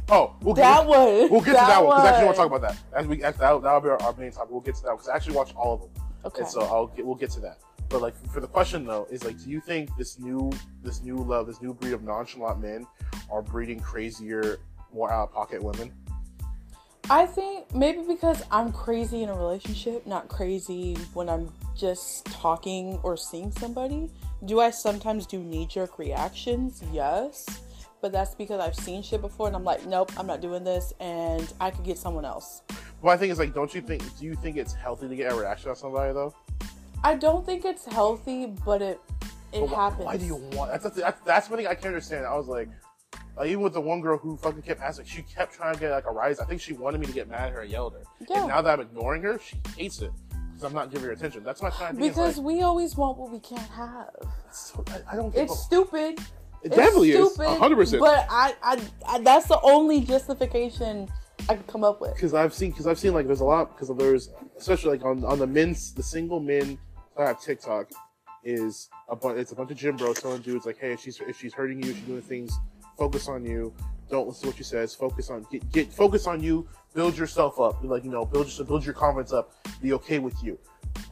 Oh, we'll that get, one. we'll get to that one because I actually want to talk about that. As we that that'll be our, our main topic. We'll get to that because I actually watched all of them. Okay. And so I'll get we'll get to that. But like for the question though, is like, do you think this new this new love, this new breed of nonchalant men are breeding crazier, more out of pocket women? I think maybe because I'm crazy in a relationship, not crazy when I'm just talking or seeing somebody. Do I sometimes do knee jerk reactions? Yes. But that's because I've seen shit before and I'm like, nope, I'm not doing this and I could get someone else. Well, I think it's like, don't you think? Do you think it's healthy to get a reaction on somebody though? I don't think it's healthy, but it it But why, happens. why do you want? That's that's, that's, that's one thing I can't understand. I was like, like, even with the one girl who fucking kept asking, she kept trying to get like a rise. I think she wanted me to get mad at her and yelled at her. Yeah. And now that I'm ignoring her, she hates it. because I'm not giving her attention. That's my kind of thing. Because Because we always want what we can't have. so, I, I don't. It's stupid. it It's definitely is stupid, hundred percent. But I, I, I, that's the only justification I could come up with. because I've seen because I've seen like there's a lot because there's especially like on on the men's the single men that have TikTok is a bunch it's a bunch of gym bros telling dudes like hey if she's if she's hurting you she's doing things focus on you. Don't listen to what she says. Focus on get, get focus on you. Build yourself up. Like you know build your build your confidence up. Be okay with you.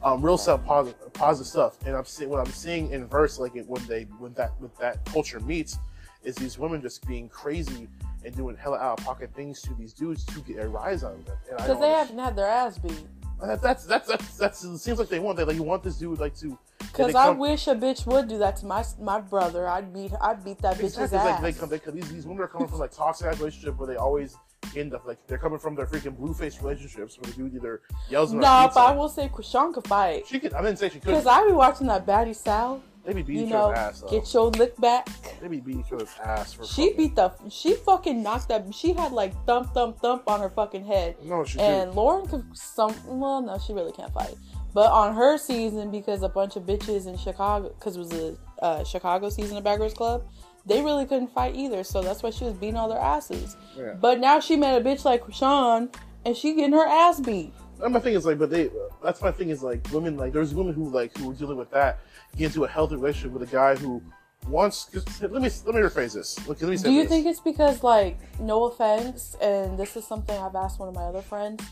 Um real self positive positive stuff. And I'm seeing what I'm seeing in verse like it, when they when that with that culture meets is these women just being crazy and doing hella out of pocket things to these dudes to get a rise out of them. Because they haven't had their ass beat. That, that's, that's that's that's it seems like they want that like you want this dude like to Because I come- wish a bitch would do that to my my brother. I'd beat I'd beat that bitch's exactly ass. like they come they, these these women are coming from like toxic ass relationship where they always end up like they're coming from their freaking Blueface relationships where the dude either yells or nah, but I will say Chrisean could fight. She could I didn't say she could Because I be watching that baddie Sal. They be beating You know, other's ass though. get your lick back. they be beating each other's ass for She fucking- beat the she fucking knocked that she had like thump thump thump on her fucking head. no she And did Lauren could some well no she really can't fight. But on her season because a bunch of bitches in Chicago because it was a uh, Chicago season of Bad Girls Club, they really couldn't fight either. So that's why she was beating all their asses. Yeah. But now she met a bitch like Sean, and she getting her ass beat. And my thing is like, but they. That's my thing is like women. Like there's women who like who are dealing with that get into a healthy relationship with a guy who wants. Let me let me rephrase this. Look, let me say Do you this. think it's because, like, no offense, and this is something I've asked one of my other friends,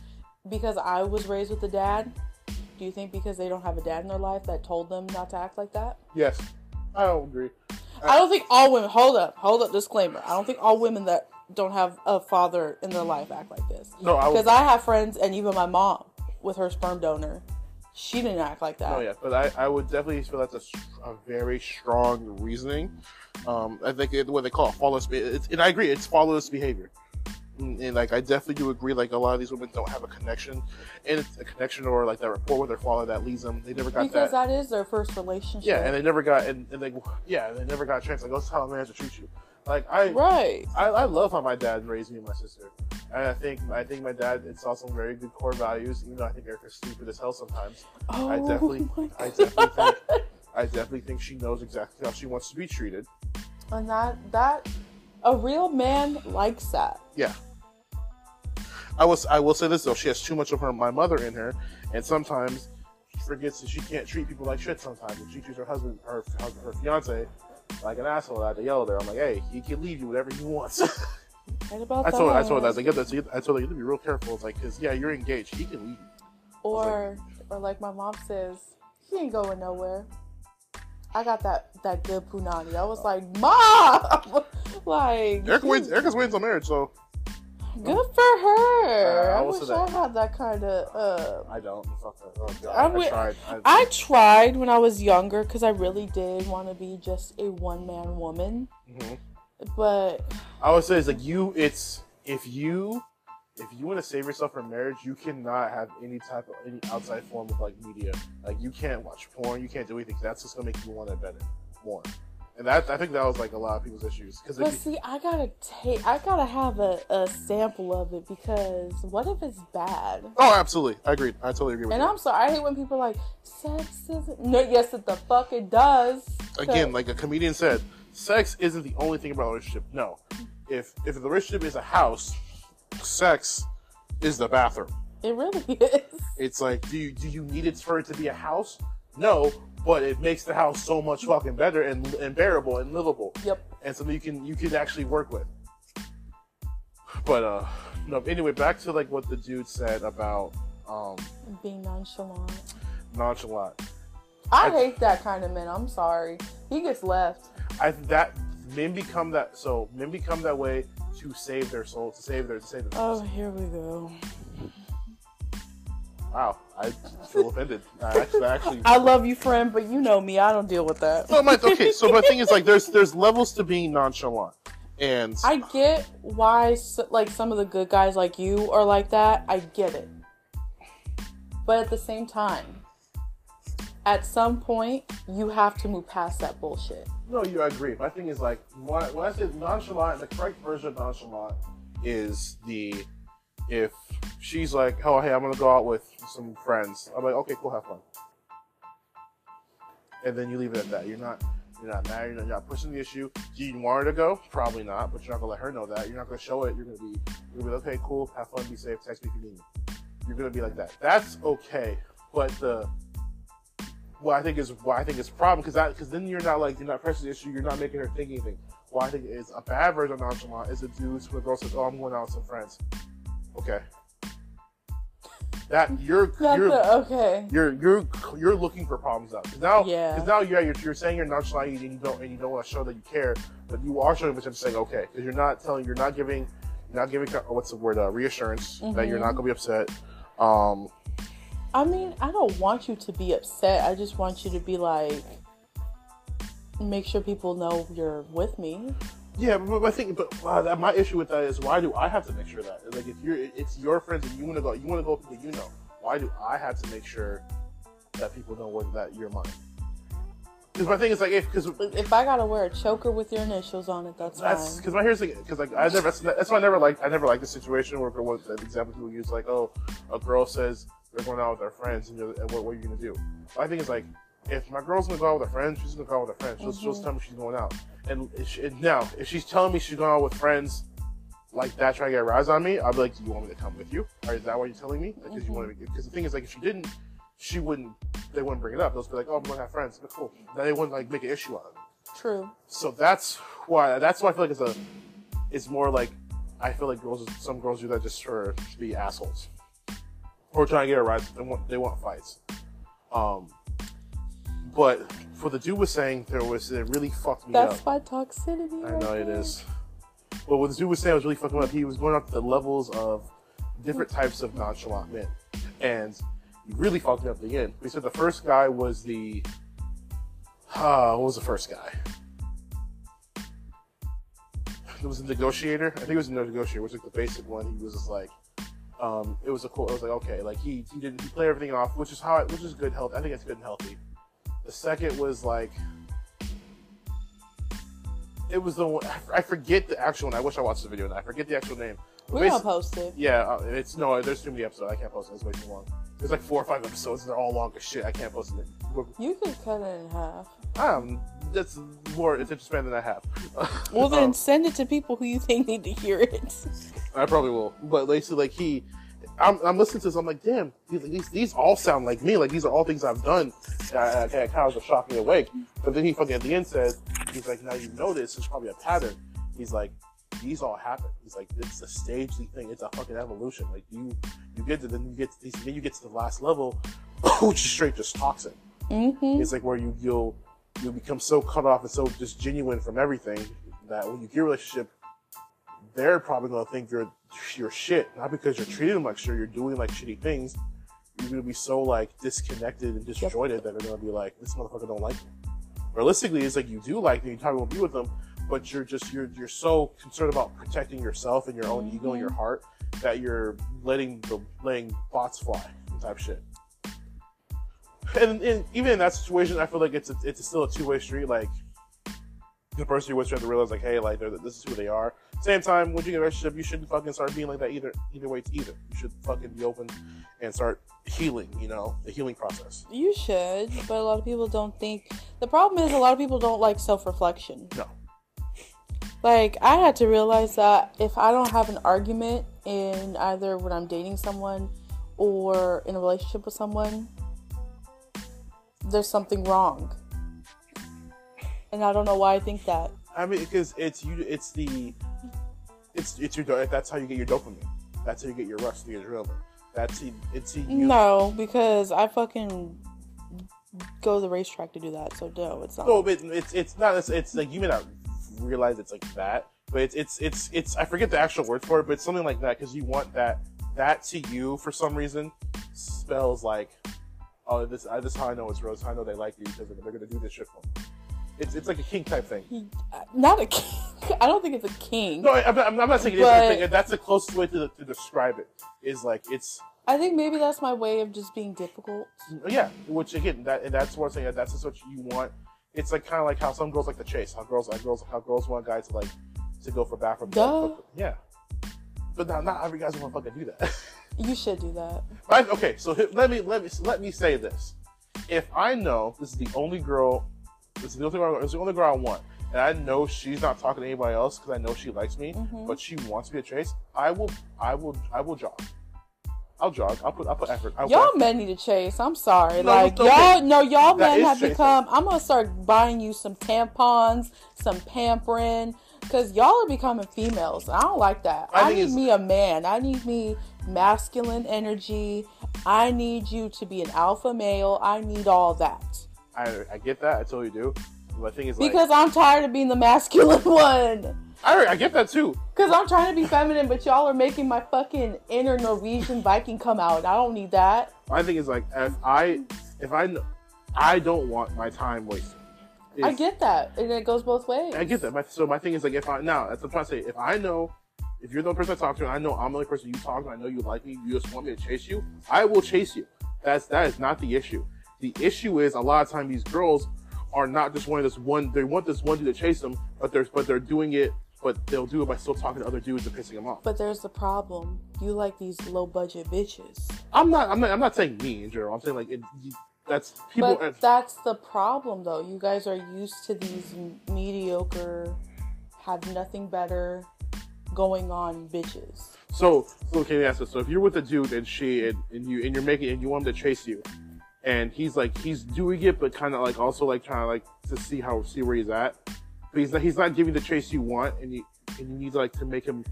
because I was raised with a dad? Do you think because they don't have a dad in their life that told them not to act like that? Yes, I don't agree. I don't think all women. Hold up, hold up. Disclaimer: I don't think all women that don't have a father in their life act like this. No, Because would. I have friends, and even my mom with her sperm donor, she didn't act like that. No, yeah, but I, I would definitely feel that's a very strong reasoning. Um, I think it, what they call it, flawless. It's, and I agree, it's flawless behavior. And, and, like I definitely do agree. Like a lot of these women don't have a connection, and it's a connection or like that rapport with their father that leads them. They never got Because that. that is their first relationship. Yeah, and they never got and, and they yeah, they never got a chance. Like that's how a man to treat you. Like I, right. I I love how my dad raised me and my sister. And I think I think my dad installed some very good core values. Even though I think Erica's stupid as hell sometimes. Oh, I definitely my I definitely think I definitely think she knows exactly how she wants to be treated. And that that a real man likes that. Yeah. I was I will say this though, she has too much of her my mother in her, and sometimes she forgets that she can't treat people like shit sometimes. And she treats her husband her her, her fiance like an asshole. I had to yell at her. I'm like, hey, he can leave you whatever he wants. About I told her, I told her, I was like, yeah, that's, I told her, you to be real careful. It's like, cause yeah, you're engaged. He can leave you. or or like my mom says, he ain't going nowhere. I got that that good punani. I was oh. like, mom, like Erica wins. Erica's wins on marriage, so good for her. Uh, I I wish I had that kind of. uh I don't. Oh. I tried. I, tried when I was younger because I really did want to be just a one man woman, Mhm. but I would say it's like you. It's if you if you want to save yourself from marriage, you cannot have any type of any outside form of like media. Like you can't watch porn. You can't do anything. That's just gonna make you want it better, more. And that I think that was like a lot of people's issues because but see, I gotta take, I gotta have a, a sample of it because what if it's bad? oh, absolutely, I agree. I totally agree with you. And you. I'm sorry, I hate when people are like sex isn't. No, yes, it the fuck it does. Again, like a comedian said, sex isn't the only thing about a relationship. No, if if the relationship is a house, sex is the bathroom. it really is. It's like, do you do you need it for it to be a house? No, but it makes the house so much fucking better and, and bearable and livable, Yep. and something you can you can actually work with. But uh, no. Anyway, back to like what the dude said about um Being nonchalant. nonchalant. I I- hate that kind of man. I'm sorry. He gets left. I that men become that so men become that way to save their soul, to save their to save Oh, themselves. here we go. Wow, I feel offended. I actually, I actually I love you, friend, but you know me. I don't deal with that. No, my, okay. So my thing is like, there's there's levels to being nonchalant, and I get why, like, some of the good guys like you are like that. I get it. But at the same time, at some point, you have to move past that bullshit. no, you I agree. My thing is like, when I, when I say nonchalant, the correct version of nonchalant is the if she's like, oh hey, I'm gonna go out with some friends, I'm like, okay, cool, have fun. And then you leave it at that. You're not you're not not, you're not pushing the issue. Do you want her to go? Probably not. But you're not gonna let her know that. You're not gonna show it. You're gonna be you're gonna be like, okay, cool, have fun, be safe, text me if you need me. You're gonna be like that. That's okay. But the what I think is what I think is a problem because that because then you're not like you're not pressing the issue. You're not making her think anything. What I think is a bad version of nonchalant is a dude who a girl says, "Oh, I'm going out with some friends." Okay. That you're you're okay. you're you're you're looking for problems now. Because now, Yeah. because now you're, you're you're saying you're nonchalant and you don't and you don't want to show that you care, but you are showing, you're saying okay because you're not telling, you're not giving, you're not giving what's the word uh, reassurance that you're not gonna be upset. Um, I mean, I don't want you to be upset. I just want you to be like, make sure people know you're with me. Yeah, but, but I think, but uh, that, my issue with that is why do I have to make sure that like if you're it's your friends and you want to go, you want to go with people you know. Why do I have to make sure that people know what that you're mine? Because my thing is like if because If I gotta wear a choker with your initials on it, that's, That's fine. because my here's because like I never that's, that's why I never like I never like the situation where for what the example people use like oh a girl says they're going out with their friends and, you're, and what, what are you gonna do? My thing is like if my girl's gonna go out with her friends, she's gonna go out with her friends. She'll, she'll Mhm. tell me she's going out. And, if she, and now if she's telling me she's going out with friends like that, trying to get a rise on me, I'll be like, do you want me to come with you? Or is that why you're telling me? Because you want to? Because the thing is like if she didn't, she wouldn't. They wouldn't bring it up. They'll just be like, oh, I'm gonna have friends. But cool. Then they wouldn't like make an issue out of it. True. So that's why that's why I feel like it's a it's more like I feel like girls some girls do that just for to be assholes or trying to get a rise. They want they want fights. Um, but for the dude was saying there was it really fucked me up. That's up. my toxicity. I right know it there. is. But what the dude was saying was really fucking up. He was going up to the levels of different types of nonchalant men, and he really fucked me up at the end. He said the first guy was the uh, what was the first guy? It was a negotiator. I think it was a negotiator, which was like the basic one. He was just like, um, it was a cool. It was like okay, like he he didn't he play everything off, which is how I, which is good health. I think it's good and healthy. The second was like, it was the one I forget the actual one. I wish I watched the video and I forget the actual name. But We're gonna post it. yeah, uh, it's no. There's too many episodes. I can't post it. It's way too long. There's like four or five episodes. and They're all long as shit. I can't post it. You could cut it in half. Um, that's more attention span than I have. Well, then Um, send it to people who you think need to hear it. I probably will. But basically, like he, I'm, I'm listening to this. I'm like, damn, these, these these all sound like me. Like these are all things I've done. That that kind of just shocked me awake. But then he fucking at the end says, he's like, now you know this. It's probably a pattern. He's like, these all happen. He's like, it's a stagey thing. It's a fucking evolution. Like you, you get to then you get to these, then you get to the last level, which is straight just toxic. Mm-hmm. It's like where you you'll you'll become so cut off and so just genuine from everything that when you get a relationship, they're probably gonna think you're you're shit. Not because you're treating them like shit, you're doing like shitty things. You're gonna be so like disconnected and disjointed that they're gonna be like, this motherfucker don't like me. Realistically, it's like you do like them, you probably won't be with them, but you're just you're you're so concerned about protecting yourself and your own ego and your mm-hmm. heart that you're letting the letting bots fly type shit and, and even in that situation, I feel like it's a, it's still a two way street. Like the person you with you have to realize, like, hey, like they're, this is who they are. Same time, when you get a relationship, you shouldn't fucking start being like that either. Either way, it's either. You should fucking be open and start healing. You know, the healing process. You should, but a lot of people don't think. The problem is a lot of people don't like self reflection. No. Like I had to realize that if I don't have an argument in either when I'm dating someone or in a relationship with someone, there's something wrong. And I don't know why I think that. I mean, because it's you. It's the it's it's your. That's how you get your dopamine. That's how you get your rush, to your adrenaline. That's the- it's you. No, because I fucking go to the racetrack to do that. So no, it's not. No, but it's it's not. It's, it's like you may not realize it's like that, but it's it's it's it's. I forget the actual word for it, but it's something like that because you want that that to you for some reason spells like, oh, this I, this is how I know it's Rose. I know they like you because they're, they're gonna do this shit for me. It's it's like a king type thing. He- uh, not a king. I don't think it's a king. No, I, I'm, not, not saying it is. But- I think that's the closest way to, to describe it. Is like it's I think maybe that's my way of just being difficult. yeah. Which again, that and that's what I'm saying. That's just what you want. It's like kind of like how some girls like to chase. How girls, how girls, how girls want guys to like to go for bathroom. Duh. Yeah. But not, not every guy's gonna fucking do that. You should do that. Right? Okay, so let me let me let me say this: if I know this is the only girl, this is the only girl, this is the only girl I want, and I know she's not talking to anybody else because I know she likes me, Mhm. but she wants me to chase, I will, I will, I will jog. I'll jog. I'll put, I'll put effort. I'll Y'all put men need to chase. I'm sorry. No, like it's okay. y'all, no, y'all men have chasing. become. I'm gonna start buying you some tampons, some pampering, because y'all are becoming females. I don't like that. I I, need me a man. I need me masculine energy. I need you to be an alpha male. I need all that I, I get that. I totally do. But thing is, like, because I'm tired of being the masculine one. I, I get that too. Because I'm trying to be feminine, but y'all are making my fucking inner Norwegian Viking come out. I don't need that. My thing is like, if I, if I, I don't want my time wasted. I get that, and it goes both ways. I get that. My, so my thing is like, if I now that's what I'm trying to say. If I know, if you're the only person I talk to, and I know I'm the only person you talk to, I know you like me, you just want me to chase you, I will chase you. That's that is not the issue. The issue is a lot of time these girls are not just wanting this one. They want this one dude to chase them, but they're but they're doing it. But they'll do it by still talking to other dudes and pissing them off. But there's the problem. You like these low budget bitches. I'm not. I'm not. I'm not saying me in general. I'm saying like it, that's people. but that's the problem, though. You guys are used to these mediocre, have nothing better going on bitches. So, so okay, yeah. So, so if you're with a dude and she and, and you and you're making and you want him to chase you, and he's like he's doing it, but kind of like also like trying to like to see how see where he's at, but he's not he's not giving the chase you want, and you and you need like to make him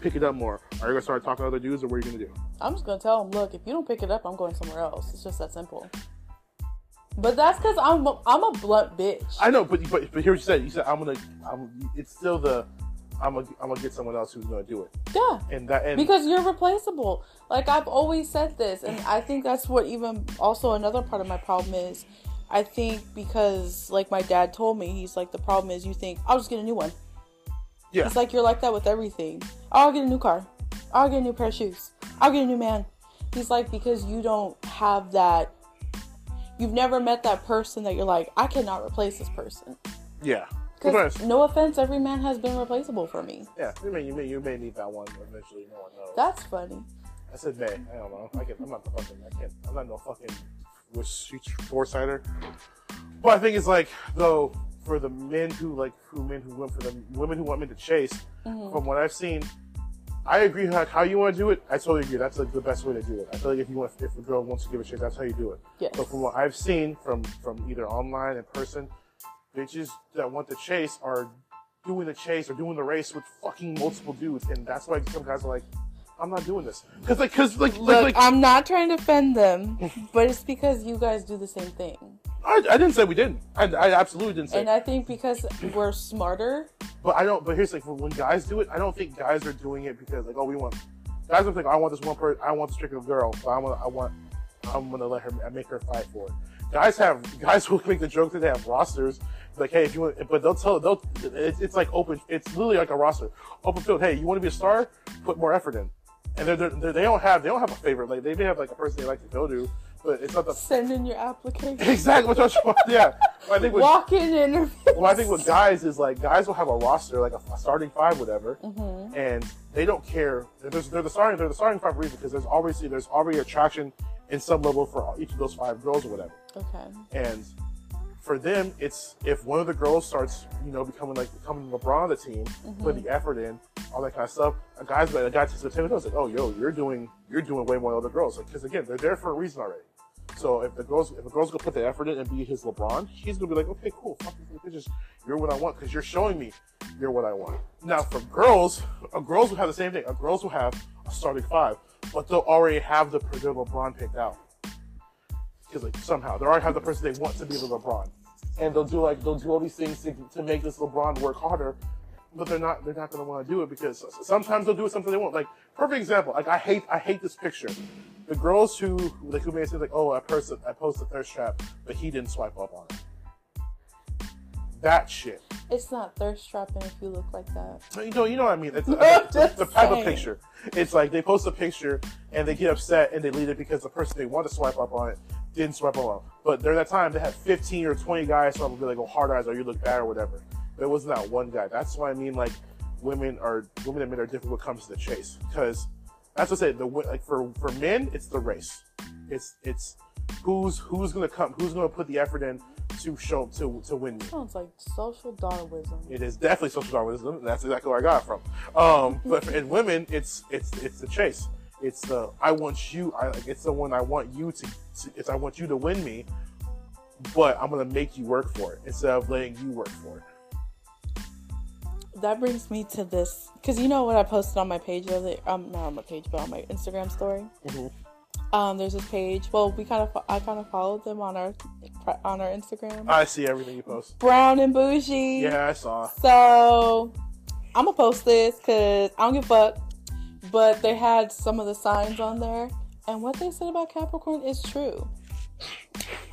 pick it up more. Are you gonna start talking to other dudes, or what are you gonna do? I'm just gonna tell him, look, if you don't pick it up, I'm going somewhere else. It's just that simple. But that's because I'm I'm a blunt bitch. I know, but but but here's what you said. You said I'm gonna. I'm. It's still the. I'm gonna. I'm gonna get someone else who's gonna do it, yeah. and that and because you're replaceable. Like I've always said this, and I think that's what even also another part of my problem is. I think because like my dad told me, he's like the problem is you think I'll just get a new one. yeah. It's like you're like that with everything. I'll get a new car. I'll get a new pair of shoes. I'll get a new man. He's like because you don't have that. You've never met that person that you're like I cannot replace this person. yeah. Because no offense, every man has been replaceable for me. Yeah, you may, you may, you may need that one eventually. No one knows. That's funny. I said May. I don't know. I can, I'm not the fucking. I can't. I'm not no fucking was foresighter. But I think it's like though for the men who like who men who went for the women who want men to chase. Mhm. From what I've seen, I agree how, how you want to do it. I totally agree. That's like the best way to do it. I feel like if you want, if a girl wants to give a chase, that's how you do it. Yes. But from what I've seen from from either online and person, bitches that want the chase are doing the chase or doing the race with fucking multiple dudes, and that's why some guys are like, I'm not doing this because like because like Look, like, like I'm not trying to offend them, but it's because you guys do the same thing. I, I didn't say we didn't. I, I absolutely didn't say. And I think because we're smarter, But I don't. But here's like when guys do it, I don't think guys are doing it because like, oh, we want. Guys don't think I want this one person. I want this particular girl, but I want. I want. I'm gonna let her I make her fight for it. Guys have guys will make the joke that they have rosters. Like, hey, if you want, but they'll tell. They'll. It's, it's like open. It's literally like a roster, open field. Hey, you want to be a star? Put more effort in. And they're, they're, they're, they don't have they don't have a favorite. Like they may have like a person they like to go to, but it's not the send in your application. exactly what I'm Yeah, I think with, Walk in interview. well, I think with guys is like guys will have a roster, like a, starting five, whatever, hmm and they don't care. They're, they're the starting. They're the starting five reason because there's obviously there's already attraction in some level for each of those five girls or whatever. Okay. And for them, it's if one of the girls starts, you know, becoming like becoming LeBron of the team, mm-hmm. putting the effort in, all that kind of stuff. A guy's like a guy takes the table and like, oh, yo, you're doing you're doing way more than other girls. Because again, they're there for a reason already. So if the girls if the girls gonna put the effort in and be his LeBron, he's gonna be like, okay, cool, fuck these bitches, you're what I want because you're showing me you're what I want. Now for girls, a girls will have the same thing. A girls will have a starting five, but they'll already have the their LeBron picked out because like somehow they already have the person they want to be the LeBron, and they'll do like they'll do all these things to, to make this LeBron work harder, but they're not they're not gonna want to do it because sometimes they'll do it sometimes they won't. Like perfect example, like I hate I hate this picture. The girls who like who made it seem like oh I posted I posted thirst trap, but he didn't swipe up on it. That shit. It's not thirst trapping if you look like that. You know, you know what I mean. It's the, the type of picture. It's like they post a picture and they get upset and they leave it because the person they want to swipe up on it didn't swipe on. But during that time, they had 15 or 20 guys probably like, "Oh, hard eyes," or "You look bad," or whatever. There wasn't that one guy. That's why I mean. Like women are women and men are different when it comes to the chase because that's what I say. The like for for men, it's the race. It's it's who's who's gonna come, who's gonna put the effort in to show to to win me. Sounds like social Darwinism. It is definitely social Darwinism, and that's exactly where I got it from. Um, but in women, it's it's it's the chase. It's the I want you. I like it's the one I want you to. to it's I want you to win me, but I'm gonna make you work for it instead of letting you work for it. That brings me to this because you know what I posted on my page the other um not on my page but on my Instagram story. Mhm. Um, there's this page. Well, we kind of I kind of followed them on our on our Instagram. I see everything you post. Brown and bougie. Yeah, I saw. So I'm gonna post this because I don't give a fuck. But they had some of the signs on there, and what they said about Capricorn is true.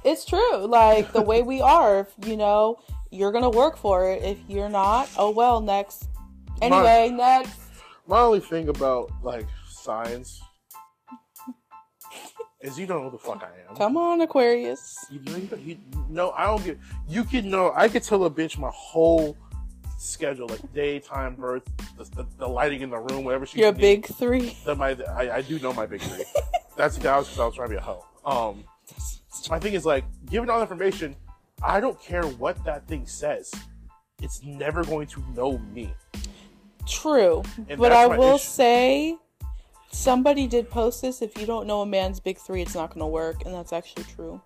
It's true. Like the way we are, if, you know, you're gonna work for it. If you're not, oh well. Next. Anyway, next. My only thing about like signs is you don't know who the fuck I am. Come on, Aquarius. You know, you, you no, I don't get. You can know. I could tell a bitch my whole schedule, like daytime, birth, the, the, the lighting in the room, whatever she. Your big three. The, my, I, I do know my big three. That's that was because I was trying to be a hoe. Um, my thing is like, given all the information, I don't care what that thing says. It's never going to know me. True, And but I will issue. say, somebody did post this. If you don't know a man's big three, it's not gonna work, and that's actually true.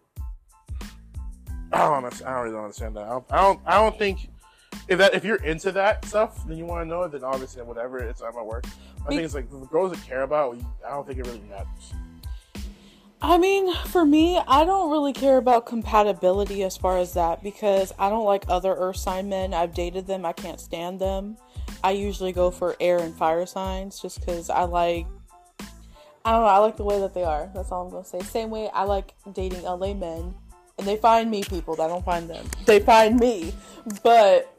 I don't. I don't really understand that. I don't. I don't, I don't think if that if you're into that stuff, then you want to know it. Then obviously, whatever, it's not gonna work. I think it's like the girls that care about. I don't think it really matters. I mean, for me, I don't really care about compatibility as far as that because I don't like other earth sign men. I've dated them, I can't stand them. I usually go for air and fire signs just because I like, I don't know, I like the way that they are. That's all I'm going to say. Same way I like dating LA men and they find me people, I don't find them. They find me. But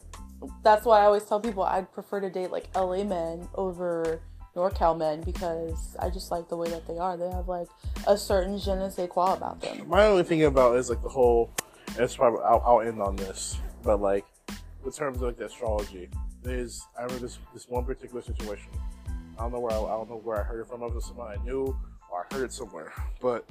that's why I always tell people I'd prefer to date like LA men over NorCal men because I just like the way that they are. They have like a certain je ne sais quoi about them. My only thing about is like the whole. It's probably I'll, I'll end on this, but like in terms of like the astrology, there's I remember this this one particular situation. I don't know where I, I don't know where I heard it from. It was someone I knew or I heard it somewhere. But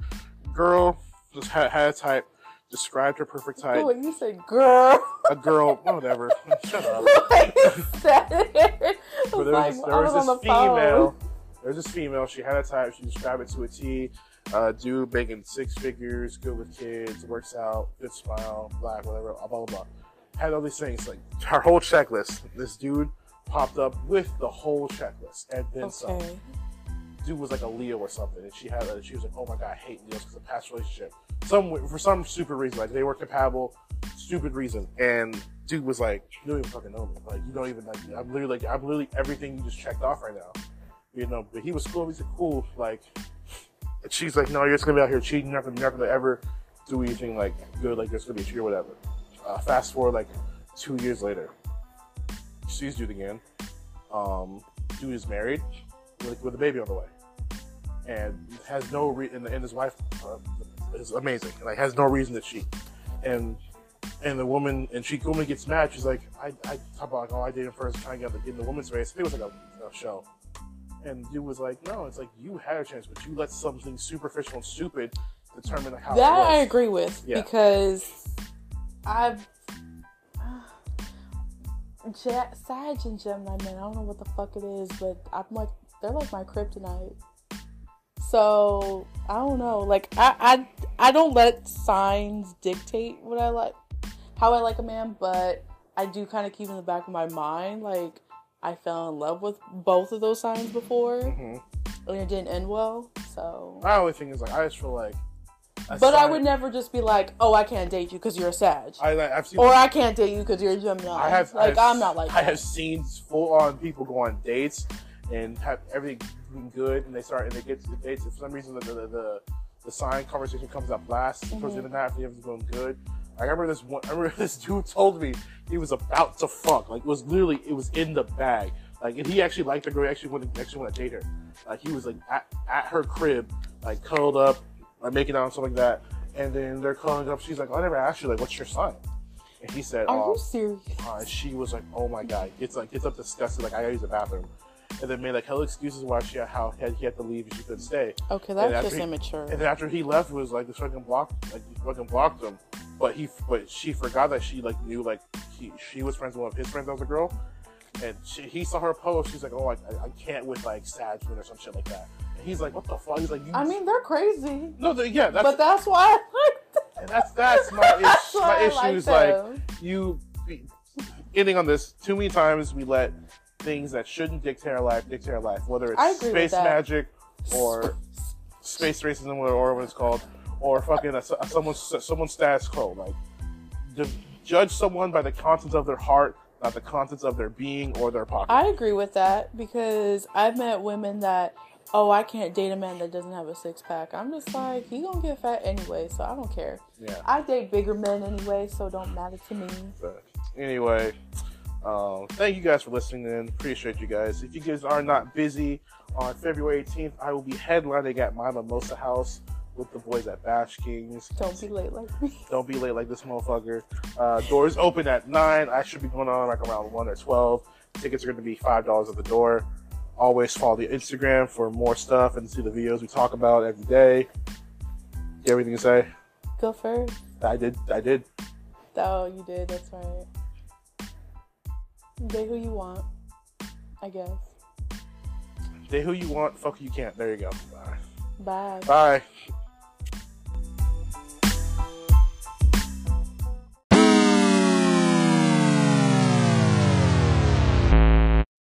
girl just had, had a type, described her perfect type. Oh, when you say girl, A girl, whatever. Shut up. like you said it. I there like, was, there was was this female. There was this female. She had a type. She described it to a T. Uh, dude making six figures, good with kids, works out, good smile, black, whatever, blah blah blah. Had all these things like her whole checklist. This dude popped up with the whole checklist, and then some. Dude was like a Leo or something, and she had. A, she was like, "Oh my god, I hate Leos because of past relationship." Some for some stupid reason, like they were compatible, stupid reason, and dude was like, "You don't even fucking know me. Like you don't even like. I'm literally like I'm literally everything you just checked off right now." You know, but he was cool. He's like, cool. Like, and she's like, no, you're just gonna be out here cheating. You're not gonna, you're not gonna ever do anything like good. Like there's gonna be a whatever. Uh, fast forward like two years later, she sees dude again. Um, dude is married with, with a baby on the way, and has no re- and, and his wife uh, is amazing. Like has no reason to cheat, and and the woman and she woman gets mad. She's like, I, I talk about like, oh, I dated first, trying to get in the woman's race. It was like a, a show. And dude was like, no, it's like you had a chance, but you let something superficial and stupid determine how That. I agree with Yeah. because I've Ja- Sag and Gemini man. I don't know what the fuck it is, but I'm like they're like my kryptonite. So I don't know. Like I I I don't let signs dictate what I like, how I like a man, but I do kind of keep in the back of my mind like I fell in love with both of those signs before, Mhm. and it didn't end well. So My only thing is like I just feel like. but I would never just be like, "Oh, I can't date you because you're a Sag," I like I've seen. or "I can't date you because you're a Gemini." I have like I have, I'm not like I that. have seen full on people go on dates and have everything good, and they start and they get to the dates. And for some reason, the the, the, the sign conversation comes up last towards Mm-hmm. the end of the night. After everything's going good. I remember this one. I remember this dude told me he was about to fuck. Like it was literally it was in the bag. Like and he actually liked the girl. He actually wanted actually want to date her. Like he was like at, at her crib, like curled up, like making out and stuff like that. And then they're calling up. She's like, "I never asked you like, what's your sign?" And he said, Are "Oh." you serious? Uh, she was like, "Oh my god!" it's like it's up disgusted, like I gotta use the bathroom, and then made like hell excuses why she how had he had to leave and she couldn't stay. Okay, that's just he- immature. And then after he left, it was like this fucking blocked, like he fucking blocked him. But he, but she forgot that she like knew like he she was friends with one of his friends that was a girl, and she, he saw her post. She's like, "Oh, I, I can't with like Sajman or some shit like that." And he's like, "What the fuck?" He's like, you, I mean, they're crazy, no, the, yeah, that's but that's why. I like and that's that's my That's my issue like is like you ending on this too many times we let things that shouldn't dictate our life dictate our life whether it's space magic or space racism or, or what it's called or fucking a, a, someone's someone's status quo like to judge someone by the contents of their heart not the contents of their being or their pocket I agree with that because I've met women that, oh, I can't date a man that doesn't have a six pack. I'm just like, he gonna get fat anyway, so I don't care. yeah I date bigger men anyway, so don't matter to me. But anyway, um, thank you guys for listening in. Appreciate you guys. If you guys are not busy, on February 18th, I will be headlining at my Mimosa House with the boys at Bash Kings. Don't be late like me. Don't be late like this motherfucker. Uh, doors open at 9. I should be going on like around 1 or 12. Tickets are going to be $5 at the door. Always follow the Instagram for more stuff and see the videos we talk about every day. You have anything to say? Go first. I did. I did. Oh, you did. That's right. Date who you want, I guess. Date who you want, fuck who you can't. There you go. Bye. Bye. Bye.